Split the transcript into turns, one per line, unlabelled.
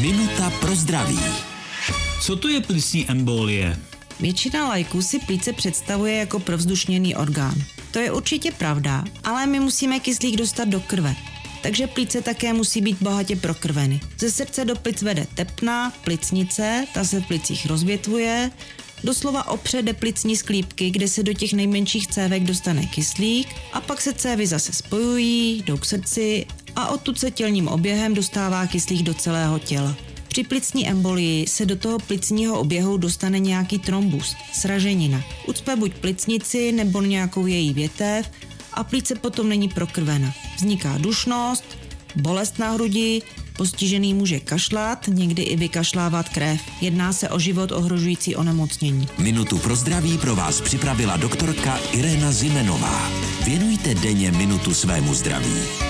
Minuta pro zdraví.
Co to je plicní embolie?
Většina lajků si plíce představuje jako provzdušněný orgán. To je určitě pravda, ale my musíme kyslík dostat do krve. Takže plíce také musí být bohatě prokrveny. Ze srdce do plic vede tepna, plicnice, ta se v plicích rozvětvuje, doslova opře deplicní sklípky, kde se do těch nejmenších cévek dostane kyslík a pak se cévy zase spojují, jdou k srdci a odtud se tělním oběhem dostává kyslík do celého těla. Při plicní embolii se do toho plicního oběhu dostane nějaký trombus, sraženina. Ucpe buď plicnici nebo nějakou její větev a plíce potom není prokrvena. Vzniká dušnost, bolest na hrudi, postižený může kašlat, někdy i vykašlávat krev. Jedná se o život ohrožující onemocnění.
Minutu pro zdraví pro vás připravila doktorka Irena Zimenová. Věnujte denně minutu svému zdraví.